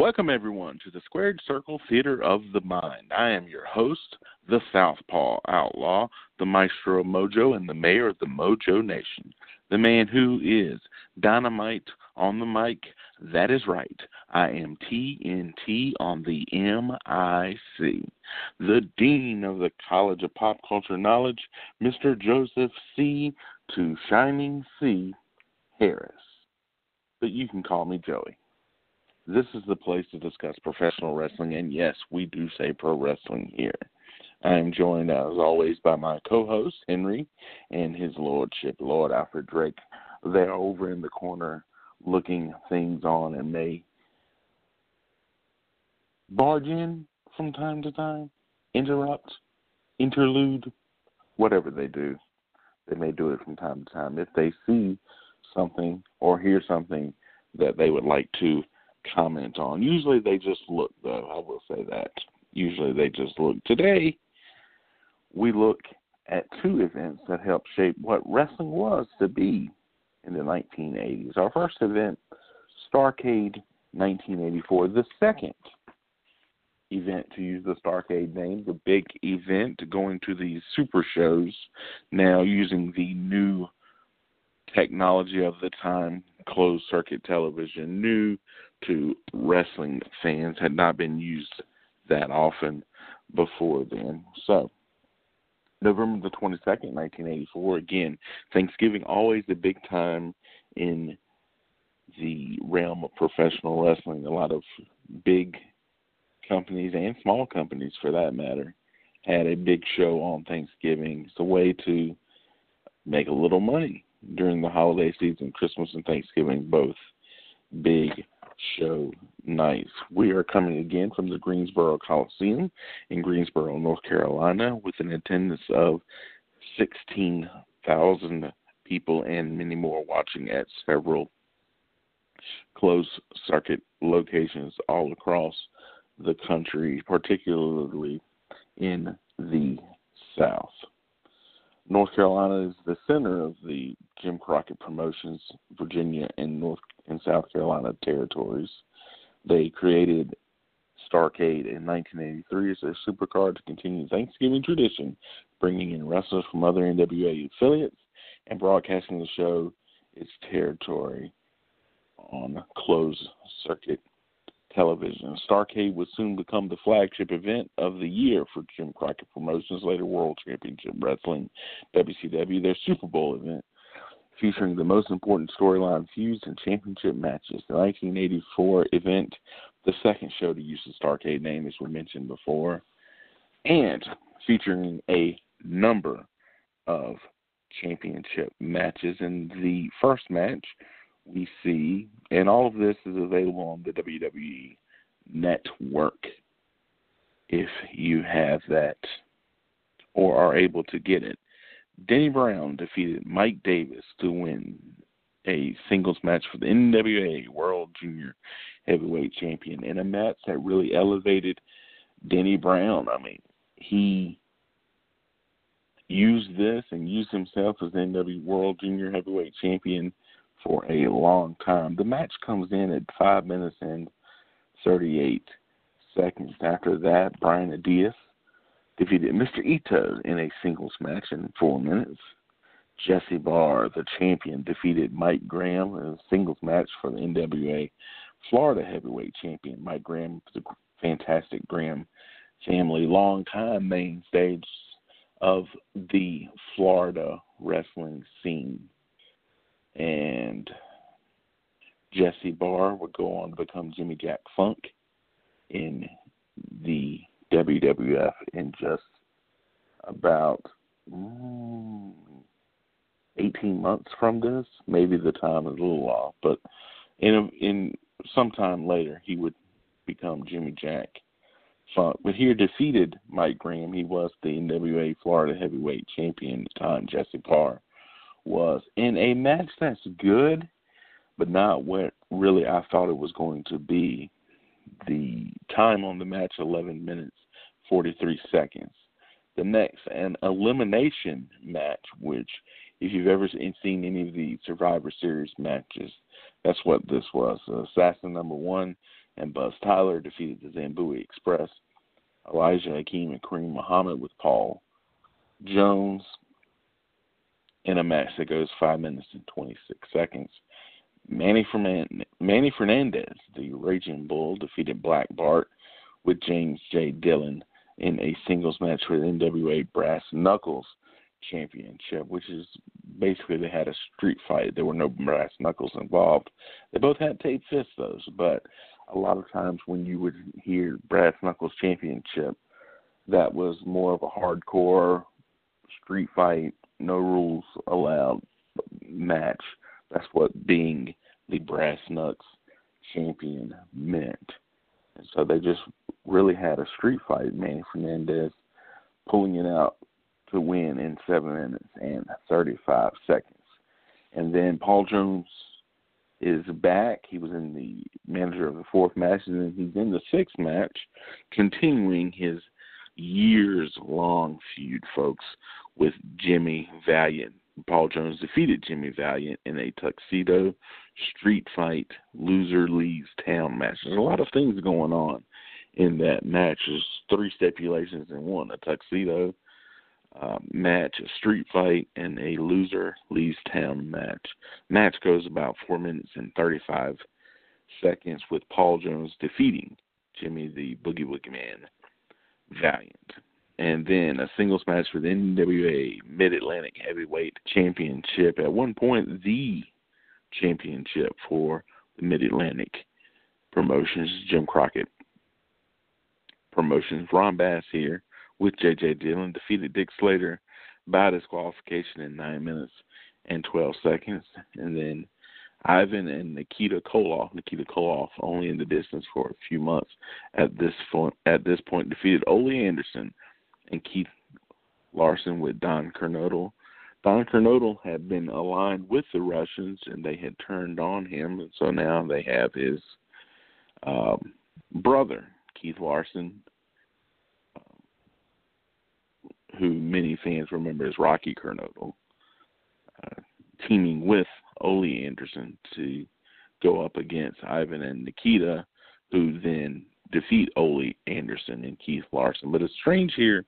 Welcome, everyone, to the Squared Circle Theater of the Mind. I am your host, the Southpaw Outlaw, the Maestro Mojo, and the Mayor of the Mojo Nation. The man who is dynamite on the mic. That is right. I am TNT on the MIC. The Dean of the College of Pop Culture Knowledge, Mr. Joseph C. to Shining C. Harris. But you can call me Joey. This is the place to discuss professional wrestling, and yes, we do say pro wrestling here. I am joined, as always, by my co host, Henry, and his lordship, Lord Alfred Drake. They're over in the corner looking things on and may barge in from time to time, interrupt, interlude, whatever they do. They may do it from time to time. If they see something or hear something that they would like to comment on. Usually they just look, though. I will say that. Usually they just look. Today, we look at two events that helped shape what wrestling was to be in the 1980s. Our first event, Starrcade 1984. The second event, to use the Starrcade name, the big event going to these super shows now using the new technology of the time, closed circuit television, new to wrestling fans, had not been used that often before then. So, November the 22nd, 1984, again, Thanksgiving, always a big time in the realm of professional wrestling. A lot of big companies and small companies, for that matter, had a big show on Thanksgiving. It's a way to make a little money during the holiday season, Christmas and Thanksgiving, both big show nights. We are coming again from the Greensboro Coliseum in Greensboro, North Carolina, with an attendance of 16,000 people and many more watching at several closed circuit locations all across the country, particularly in the South. North Carolina is the center of the Jim Crockett Promotions, Virginia and North and South Carolina territories. They created Starrcade in 1983 as a supercard to continue Thanksgiving tradition, bringing in wrestlers from other NWA affiliates and broadcasting the show its territory on closed circuit television. Starrcade would soon become the flagship event of the year for Jim Crockett Promotions, later World Championship Wrestling, WCW, their Super Bowl event, featuring the most important storyline feuds and championship matches. The 1984 event, the second show to use the Starrcade name, as we mentioned before, and featuring a number of championship matches. In the first match, we see, and all of this is available on the WWE network if you have that or are able to get it. Denny Brown defeated Mike Davis to win a singles match for the NWA World Junior Heavyweight Champion in a match that really elevated Denny Brown. I mean, he used this and used himself as the NWA World Junior Heavyweight Champion for a long time. The match comes in at five minutes and 38 seconds. After that, Brian Adidas defeated Mr. Ito in a singles match in four minutes. Jesse Barr, the champion, defeated Mike Graham in a singles match for the NWA Florida Heavyweight Champion. Mike Graham, the fantastic Graham family, longtime mainstays of the Florida wrestling scene and Jesse Barr would go on to become Jimmy Jack Funk in the WWF in just about mm, 18 months from this. Maybe the time is a little off, but in in sometime later he would become Jimmy Jack Funk. But here defeated Mike Graham. He was the NWA Florida Heavyweight Champion at the time. Jesse Barr was in a match that's good, but not what really I thought it was going to be. The time on the match 11 minutes 43 seconds. The next, an elimination match, which if you've ever seen any of the Survivor Series matches, that's what this was. Assassin number one and Buzz Tyler defeated the Zambuie Express. Elijah Hakeem and Kareem Muhammad with Paul Jones in a match that goes five minutes and 26 seconds. Manny, Fernandez, Manny Fernandez, the Raging Bull, defeated Black Bart with James J. Dillon in a singles match for the NWA Brass Knuckles Championship, which is basically they had a street fight. There were no brass knuckles involved. They both had tape fists, though, but a lot of times when you would hear Brass Knuckles Championship, that was more of a hardcore street fight, no rules allowed match. That's what being the Brass Knucks champion meant. And so they just really had a street fight. Manny Fernandez pulling it out to win in seven minutes and 35 seconds. And then Paul Jones is back. He was in the manager of the fourth match, and then he's in the sixth match, continuing his years long feud, folks, with Jimmy Valiant. Paul Jones defeated Jimmy Valiant in a tuxedo street fight loser leaves town match. There's a lot of things going on in that match. There's three stipulations in one: a tuxedo uh, match, a street fight, and a loser leaves town match. Match goes about four minutes and 35 seconds, with Paul Jones defeating Jimmy the Boogie Woogie Man Valiant. And then a singles match for the NWA Mid Atlantic Heavyweight Championship. At one point, the championship for the Mid Atlantic Promotions, Jim Crockett Promotions. Ron Bass here with J.J. Dillon defeated Dick Slater by disqualification in 9 minutes and 12 seconds. And then Ivan and Nikita Koloff, Nikita Koloff only in the distance for a few months at this point, at this point defeated Ole Anderson and Keith Larson with Don Kernodle. Don Kernodle had been aligned with the Russians and they had turned on him, and so now they have his um, brother, Keith Larson, who many fans remember as Rocky Kernodle, uh, teaming with Ole Anderson to go up against Ivan and Nikita, who then defeat Ole Anderson and Keith Larson. But it's strange here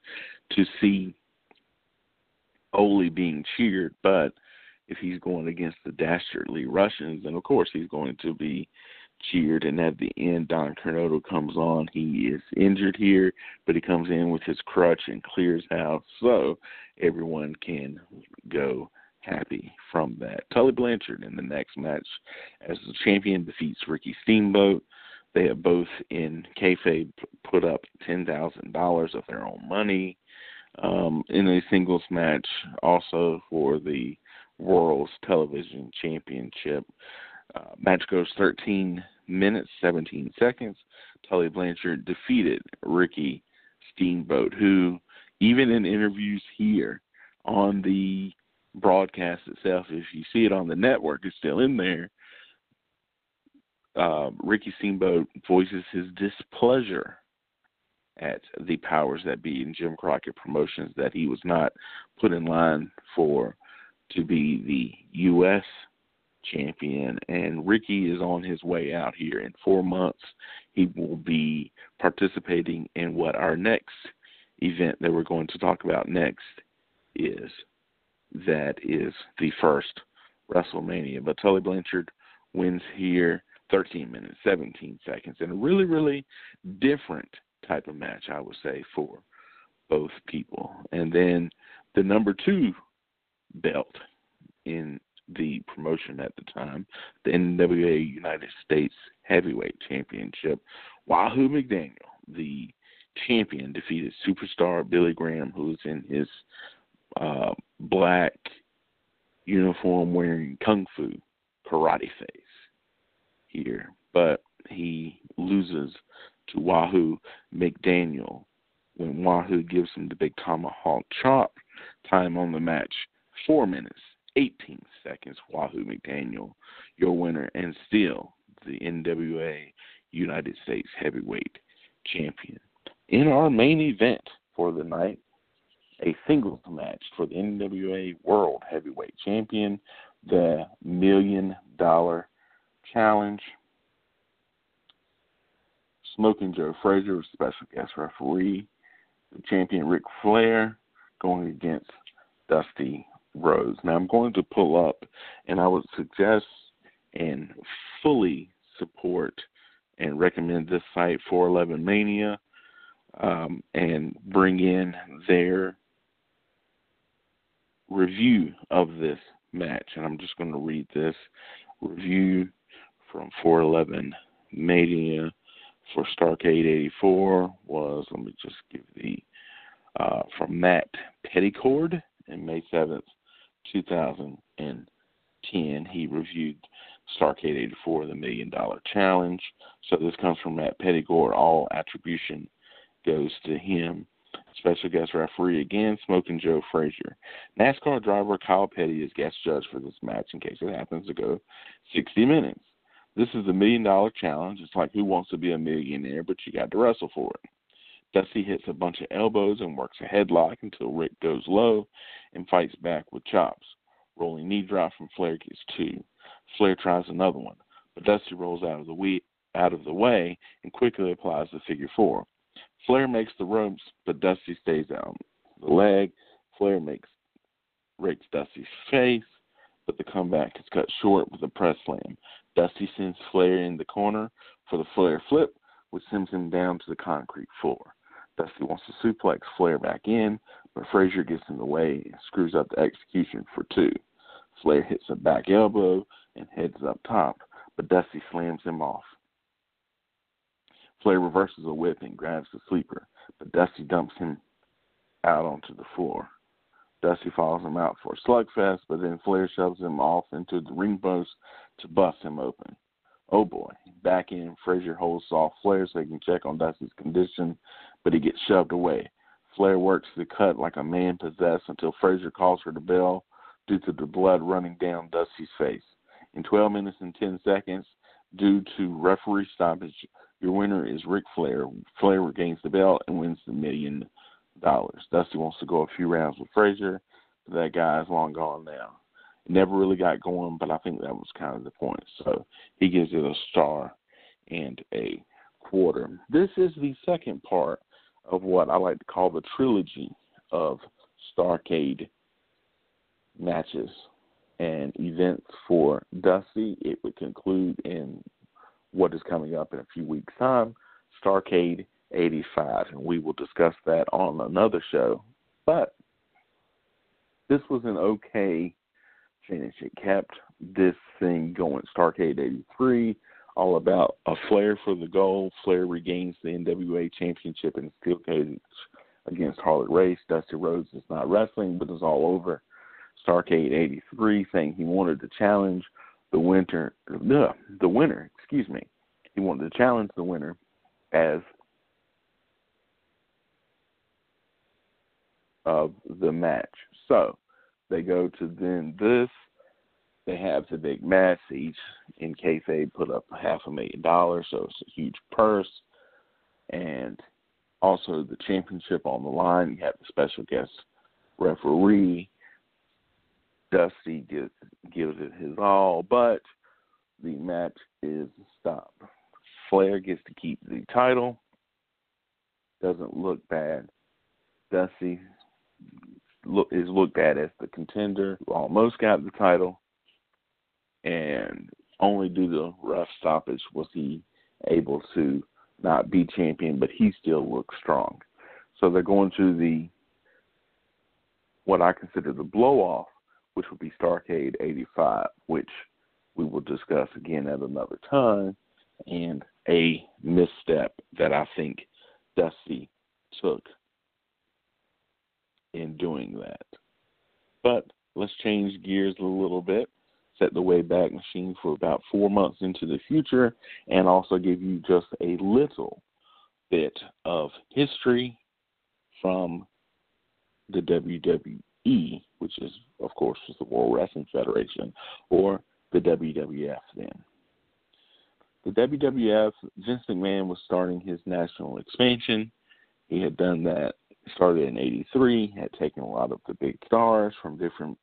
to see Ole being cheered, but if he's going against the dastardly Russians, then of course he's going to be cheered. And at the end, Don Kernodle comes on. He is injured here, but he comes in with his crutch and clears house, so everyone can go happy from that. Tully Blanchard in the next match as the champion defeats Ricky Steamboat. They have both in kayfabe put up ten thousand dollars of their own money um, in a singles match, also for the World's Television Championship. Uh, match goes 13 minutes, 17 seconds. Tully Blanchard defeated Ricky Steamboat, who, even in interviews here on the broadcast itself, if you see it on the network, it's still in there. Uh, Ricky Steamboat voices his displeasure at the powers that be in Jim Crockett Promotions that he was not put in line for to be the U.S champion, and Ricky is on his way out here. In four months, he will be participating in what our next event that we're going to talk about next is. That is the first WrestleMania. But Tully Blanchard wins here 13 minutes, 17 seconds, and a really, really different type of match, I would say, for both people. And then the number two belt in the promotion at the time, the NWA United States Heavyweight Championship. Wahoo McDaniel, the champion, defeated superstar Billy Graham, who's in his uh, black uniform wearing kung fu karate face here. But he loses to Wahoo McDaniel when Wahoo gives him the big tomahawk chop. Time on the match, four minutes 18 seconds. Wahoo McDaniel, your winner, and still the NWA United States Heavyweight Champion. In our main event for the night, a singles match for the NWA World Heavyweight Champion, the Million Dollar Challenge. Smoking Joe Frazier special guest referee. The champion Ric Flair going against Dusty Rhodes. Now I'm going to pull up, and I would suggest and fully support and recommend this site 411 Mania um, and bring in their review of this match. And I'm just going to read this review from 411 Mania for Starrcade 84 was, let me just give the, uh, from Matt Peddycord in May 7th, 2010. He reviewed Starrcade 84, the Million Dollar Challenge. So this comes from Matt Peddycord. All attribution goes to him. Special guest referee again, Smoking Joe Frazier. NASCAR driver Kyle Petty is guest judge for this match in case it happens to go 60 minutes. This is the million dollar challenge. It's like who wants to be a millionaire, but you got to wrestle for it. Dusty hits a bunch of elbows and works a headlock until Ric goes low and fights back with chops. Rolling knee drop from Flair gets two. Flair tries another one, but Dusty rolls out of the way, out of the way and quickly applies the figure four. Flair makes the ropes, but Dusty stays out. The leg, Flair makes rakes Dusty's face, but the comeback is cut short with a press slam. Dusty sends Flair in the corner for the Flair flip, which sends him down to the concrete floor. Dusty wants to suplex Flair back in, but Frazier gets in the way and screws up the execution for two. Flair hits a back elbow and heads up top, but Dusty slams him off. Flair reverses a whip and grabs the sleeper, but Dusty dumps him out onto the floor. Dusty follows him out for a slugfest, but then Flair shoves him off into the ring post to bust him open. Oh boy. Back in, Frazier holds off Flair so he can check on Dusty's condition, but he gets shoved away. Flair works the cut like a man possessed until Frazier calls for the bell due to the blood running down Dusty's face. In 12 minutes and 10 seconds, due to referee stoppage, your winner is Ric Flair. Flair regains the belt and wins the million dollars. Dusty wants to go a few rounds with Frazier, but that guy is long gone now. Never really got going, but I think that was kind of the point. So he gives it a star and a quarter. This is the second part of what I like to call the trilogy of Starrcade matches and events for Dusty. It would conclude in what is coming up in a few weeks' time, Starrcade 85, and we will discuss that on another show. But this was an okay finish. It kept this thing going. Starrcade 83, all about a Flair for the gold. Flair regains the NWA Championship in steel cage against Harley Race. Dusty Rhodes is not wrestling, but is all over. Starrcade 83 saying he wanted to challenge the winter, the, the winner, excuse me. He wanted to challenge the winner as of the match. So they go to then this. They have the big match. Each in case they put up half a million dollars, so it's a huge purse. And also the championship on the line. You have the special guest referee. Dusty gives gives it his all, but the match is stopped. Flair gets to keep the title. Doesn't look bad. Dusty look is looked at as the contender who almost got the title, and only due to rough stoppage was he able to not be champion, but he still looks strong. So they're going to the what I consider the blow off, which would be Starrcade 85, which we will discuss again at another time, and a misstep that I think Dusty took in doing that. But let's change gears a little bit, set the Wayback Machine for about four months into the future, and also give you just a little bit of history from the WWE, which is, of course, the World Wrestling Federation, or the WWF then. The WWF, Vince McMahon was starting his national expansion. He had done that started in 83, had taken a lot of the big stars from different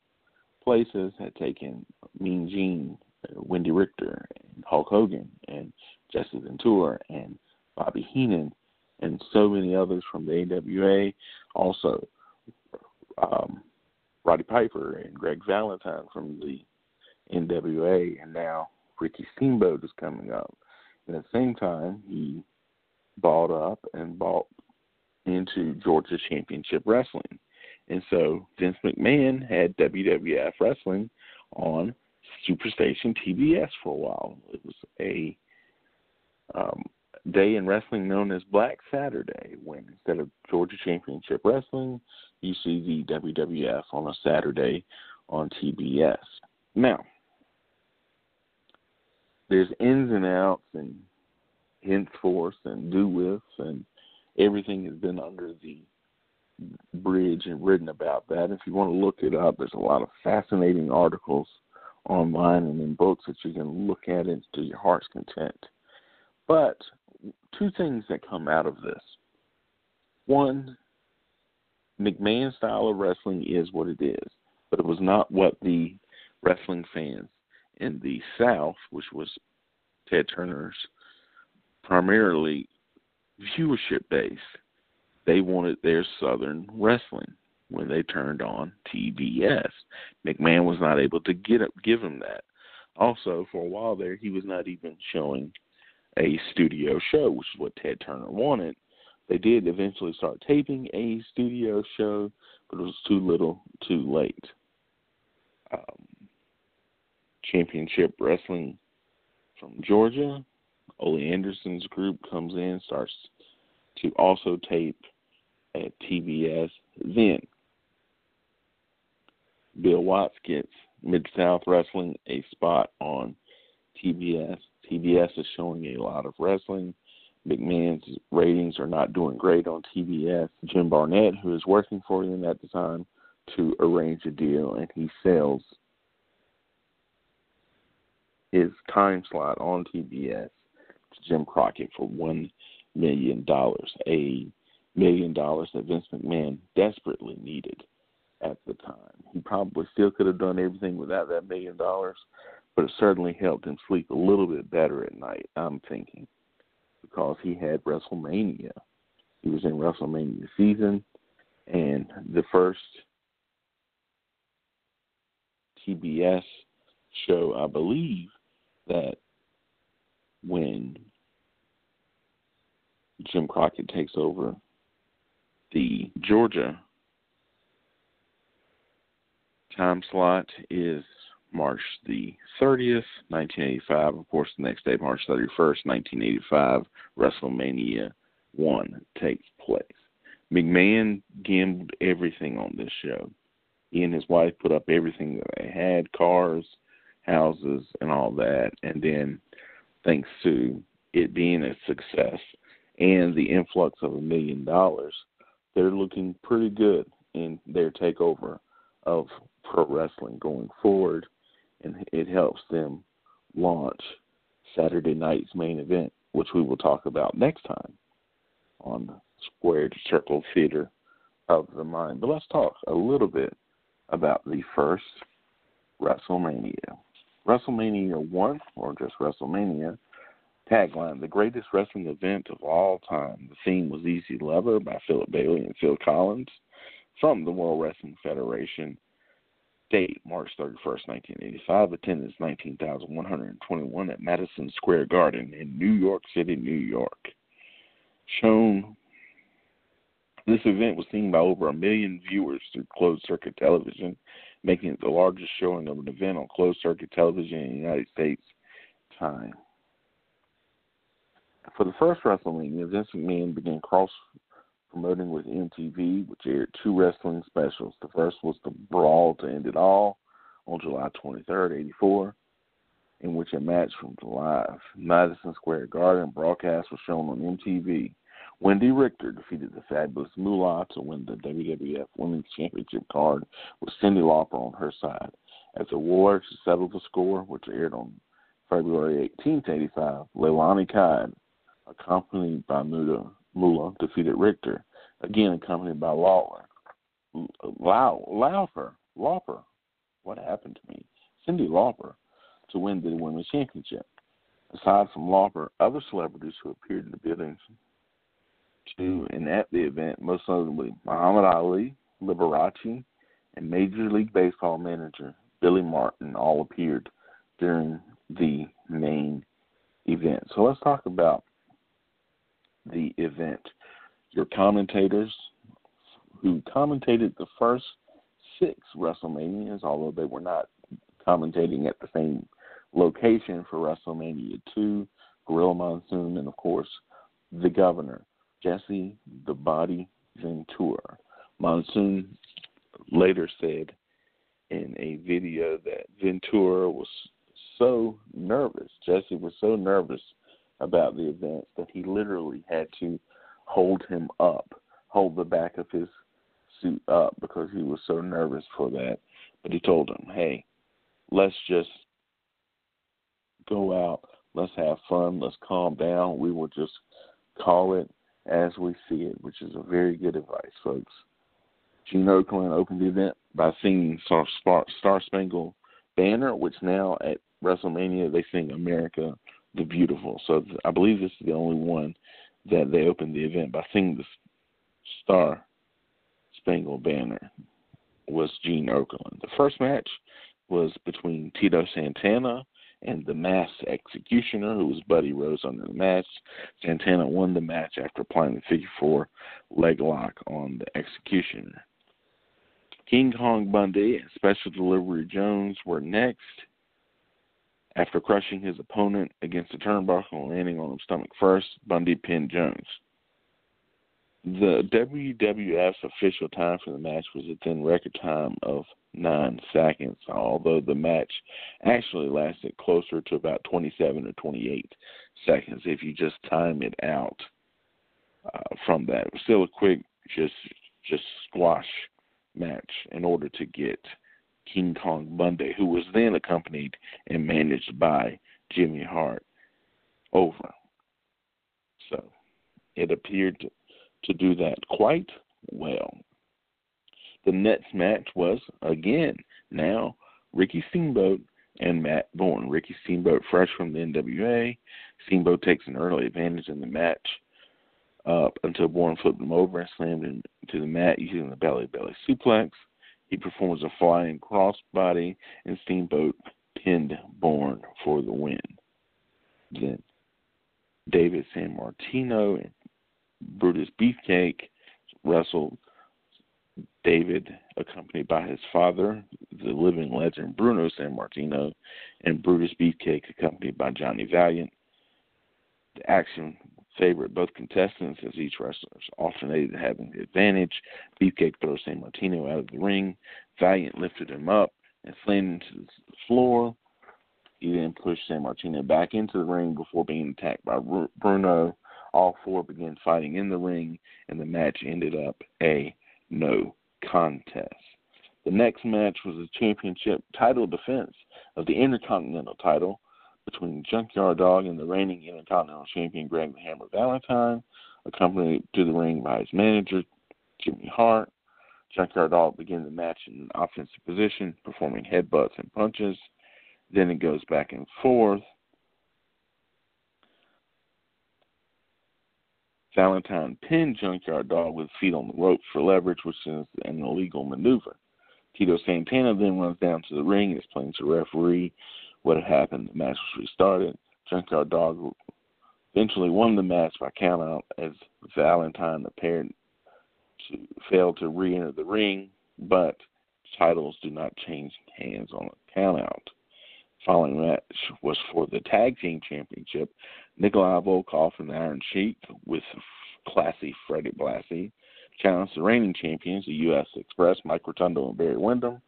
places, had taken Mean Gene, Wendi Richter, and Hulk Hogan, and Jesse Ventura, and Bobby Heenan, and so many others from the AWA. Also, um, Roddy Piper and Greg Valentine from the NWA, and now Ricky Steamboat is coming up. And at the same time, he bought up and bought into Georgia Championship Wrestling. And so Vince McMahon had WWF Wrestling on Superstation TBS for a while. It was a um, day in wrestling known as Black Saturday, when instead of Georgia Championship Wrestling, you see the WWF on a Saturday on TBS. Now, there's ins and outs and henceforth and do with and everything has been under the bridge and written about that. If you want to look it up, there's a lot of fascinating articles online and in books that you can look at it to your heart's content. But two things that come out of this. One, McMahon's style of wrestling is what it is, but it was not what the wrestling fans in the South, which was Ted Turner's primarily viewership base, they wanted their Southern wrestling when they turned on TBS. McMahon was not able to get up, give him that. Also, for a while there, he was not even showing a studio show, which is what Ted Turner wanted. They did eventually start taping a studio show, but it was too little, too late. Um, championship Wrestling from Georgia, Ole Anderson's group comes in, starts to also tape at TBS. Then Bill Watts gets Mid South Wrestling a spot on TBS. TBS is showing a lot of wrestling. McMahon's ratings are not doing great on TBS. Jim Barnett, who is working for them at the time, to arrange a deal, and he sells his time slot on TBS Jim Crockett for one million dollars, a million dollars that Vince McMahon desperately needed at the time. He probably still could have done everything without that million dollars, but it certainly helped him sleep a little bit better at night, I'm thinking, because he had WrestleMania. He was in WrestleMania season, and the first TBS show, I believe, that when Jim Crockett takes over the Georgia time slot is March the 30th, 1985. Of course, the next day, March 31st, 1985, WrestleMania 1 takes place. McMahon gambled everything on this show. He and his wife put up everything that they had cars, houses, and all that. And then, thanks to it being a success and the influx of a million dollars, they're looking pretty good in their takeover of pro wrestling going forward, and it helps them launch Saturday night's main event, which we will talk about next time on the Squared Circle Theater of the Mind. But let's talk a little bit about the first WrestleMania. WrestleMania 1, or just WrestleMania, tagline, the greatest wrestling event of all time. The theme was Easy Lover by Philip Bailey and Phil Collins from the World Wrestling Federation. Date March 31st, 1985. Attendance 19,121 at Madison Square Garden in New York City, New York. Shown, this event was seen by over a million viewers through closed circuit television, making it the largest showing of an event on closed circuit television in the United States time. For the first WrestleMania, Vince McMahon began cross promoting with MTV, which aired two wrestling specials. The first was the Brawl to End It All on July 23rd, 84, in which a match from the live Madison Square Garden broadcast was shown on MTV. Wendi Richter defeated the Fabulous Moolah to win the WWF Women's Championship card with Cyndi Lauper on her side. As a war she settled the score, which aired on February 18, 85, Leilani Kai, accompanied by Muda Moolah defeated Richter, again accompanied by Lawler. Lau, Lauper, Lauper, what happened to me? Cyndi Lauper to win the women's championship. Aside from Lauper, other celebrities who appeared in the buildings to and at the event, most notably Muhammad Ali, Liberace, and Major League Baseball manager Billy Martin all appeared during the main event. So let's talk about the event. Your commentators who commentated the first six WrestleManias, although they were not commentating at the same location for WrestleMania 2, Gorilla Monsoon, and of course, the governor, Jesse the Body Ventura. Monsoon later said in a video that Ventura was so nervous, Jesse was so nervous about the event that he literally had to hold him up, hold the back of his suit up because he was so nervous for that. But he told him, hey, let's just go out, let's have fun, let's calm down. We will just call it as we see it, which is a very good advice, folks. Gene Okerlund opened the event by singing Star Spangled Banner, which now at WrestleMania they sing America the Beautiful. So I believe this is the only one that they opened the event by singing the Star Spangled Banner was Gene Okerlund. The first match was between Tito Santana and the Mass Executioner, who was Buddy Rose under the match. Santana won the match after applying the figure four leg lock on the Executioner. King Kong Bundy and Special Delivery Jones were next. After crushing his opponent against the turnbuckle and landing on his stomach first, Bundy pinned Jones. The WWF's official time for the match was a then record time of nine seconds, although the match actually lasted closer to about 27 or 28 seconds if you just time it out uh, from that. It was still a quick, just just squash match in order to get King Kong Bundy, who was then accompanied and managed by Jimmy Hart, over. So it appeared to, to do that quite well. The next match was, again, now Ricky Steamboat and Matt Borne. Ricky Steamboat, fresh from the NWA. Steamboat takes an early advantage in the match up until Borne flipped him over and slammed him to the mat using the belly belly suplex. He performs a flying crossbody, and Steamboat pinned Borne for the win. Then David Sammartino and Brutus Beefcake wrestled David, accompanied by his father, the living legend Bruno Sammartino, and Brutus Beefcake, accompanied by Johnny Valiant. The action favored both contestants as each wrestler alternated having the advantage. Beefcake throws Sammartino out of the ring. Valiant lifted him up and slammed him to the floor. He then pushed Sammartino back into the ring before being attacked by Bruno. All four began fighting in the ring, and the match ended up a no contest. The next match was a championship title defense of the Intercontinental title between Junkyard Dog and the reigning Intercontinental Champion Greg the Hammer Valentine, accompanied to the ring by his manager, Jimmy Hart. Junkyard Dog begins the match in an offensive position, performing headbutts and punches. Then it goes back and forth. Valentine pinned Junkyard Dog with feet on the ropes for leverage, which is an illegal maneuver. Tito Santana then runs down to the ring and explains to the referee what had happened. The match was restarted. Junkyard Dog eventually won the match by countout as Valentine appeared to fail to re-enter the ring, but titles do not change hands on a countout. Following match was for the tag team championship. Nikolai Volkov and the Iron Sheik with classy Freddie Blassie challenged the reigning champions, the U.S. Express, Mike Rotundo and Barry Windham,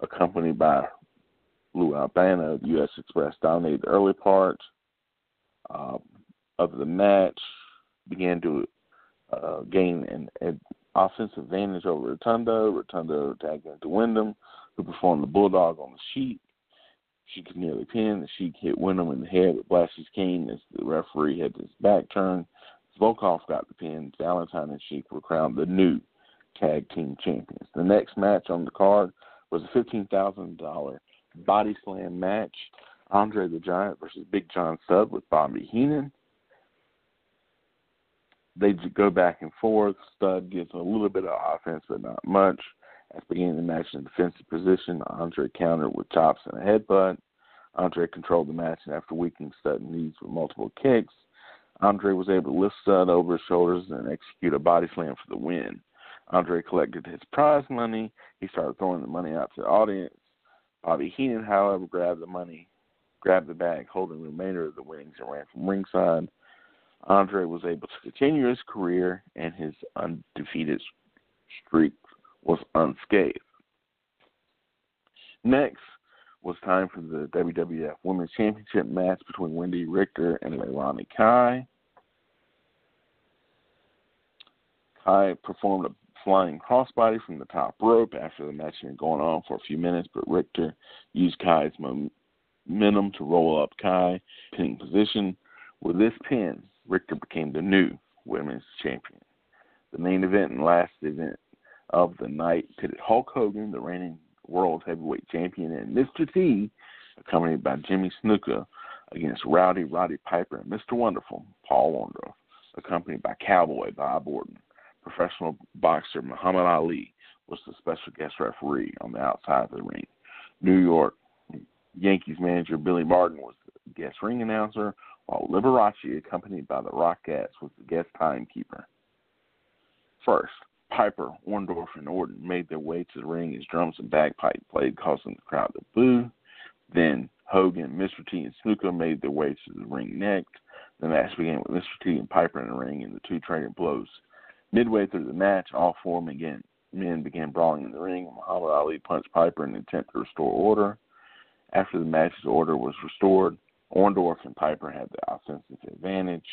accompanied by Lou Albano, the U.S. Express dominated the early part of the match, began to uh, gain an, an, offensive advantage over Rotundo. Rotundo tagged into Windham, who performed the Bulldog on the Sheik. She could nearly pin. The Sheik hit Windham in the head with Blassie's cane as the referee had his back turned. Volkov got the pin. Valentine and Sheik were crowned the new tag team champions. The next match on the card was a $15,000 body slam match. Andre the Giant versus Big John Studd with Bobby Heenan. They go back and forth. Studd gets a little bit of offense, but not much. At the beginning of the match in defensive position, Andre countered with chops and a headbutt. Andre controlled the match, and after weakening Studd's knees with multiple kicks, Andre was able to lift Studd over his shoulders and execute a body slam for the win. Andre collected his prize money. He started throwing the money out to the audience. Bobby Heenan, however, grabbed the money, grabbed the bag, holding the remainder of the winnings, and ran from ringside. Andre was able to continue his career, and his undefeated streak was unscathed. Next was time for the WWF Women's Championship match between Wendi Richter and Leilani Kai. Kai performed a flying crossbody from the top rope after the match had been going on for a few minutes, but Richter used Kai's momentum to roll up Kai, pinning position. With this pin, Richter became the new women's champion. The main event and last event of the night pitted Hulk Hogan, the reigning world heavyweight champion, and Mr. T, accompanied by Jimmy Snuka, against Rowdy Roddy Piper and Mr. Wonderful, Paul Orndorff, accompanied by Cowboy Bob Orton. Professional boxer Muhammad Ali was the special guest referee on the outside of the ring. New York Yankees manager Billy Martin was the guest ring announcer, while Liberace, accompanied by the Rockettes, was the guest timekeeper. First, Piper, Orndorff, and Orton made their way to the ring as drums and bagpipe played, causing the crowd to boo. Then Hogan, Mr. T, and Snuka made their way to the ring next. The match began with Mr. T and Piper in the ring, and the two traded blows. Midway through the match, all four men began brawling in the ring. Muhammad Ali punched Piper in an attempt to restore order. After the match's order was restored, Orndorff and Piper had the offensive advantage.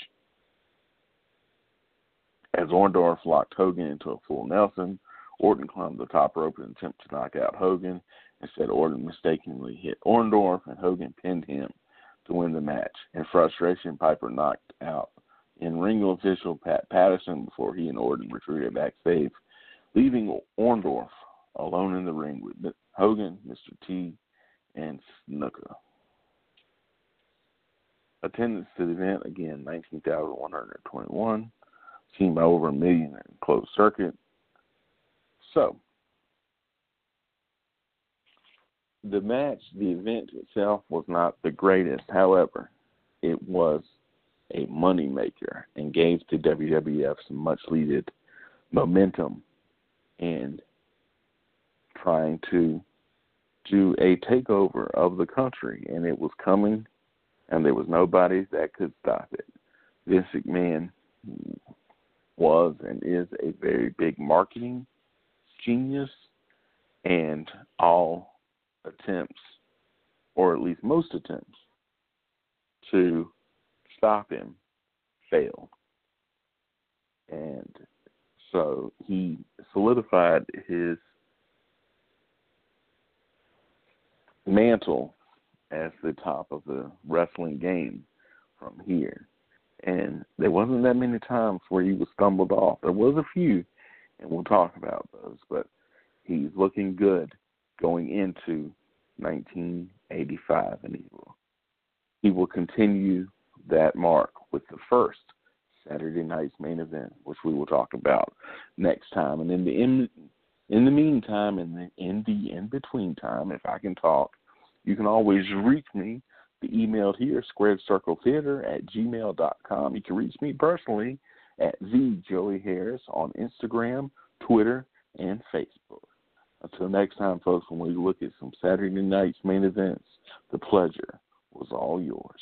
As Orndorff locked Hogan into a full Nelson, Orton climbed the top rope in an attempt to knock out Hogan. Instead, Orton mistakenly hit Orndorff, and Hogan pinned him to win the match. In frustration, Piper knocked out in ring official Pat Patterson before he and Orton retreated backstage, leaving Orndorff alone in the ring with Hogan, Mr. T, and Snuka. Attendance to the event again 19,121, seen by over a million in closed circuit. So, the match, the event itself was not the greatest. However, it was a moneymaker and gave to WWF some much needed momentum in trying to do a takeover of the country. And it was coming, and there was nobody that could stop it. Vince McMahon was and is a very big marketing genius, and all attempts, or at least most attempts, to stop him failed. And so he solidified his mantle as the top of the wrestling game from here. And there wasn't that many times where he was stumbled off. There was a few, and we'll talk about those, but he's looking good going into 1985, and he will he will continue that mark with the first Saturday night's main event, which we will talk about next time. And in the in in the meantime, in the in the in between time, if I can talk, you can always reach me. The email here, squared circle theater at gmail.com. You can reach me personally at the Joey Harris on Instagram, Twitter, and Facebook. Until next time, folks, when we look at some Saturday night's main events, the pleasure was all yours.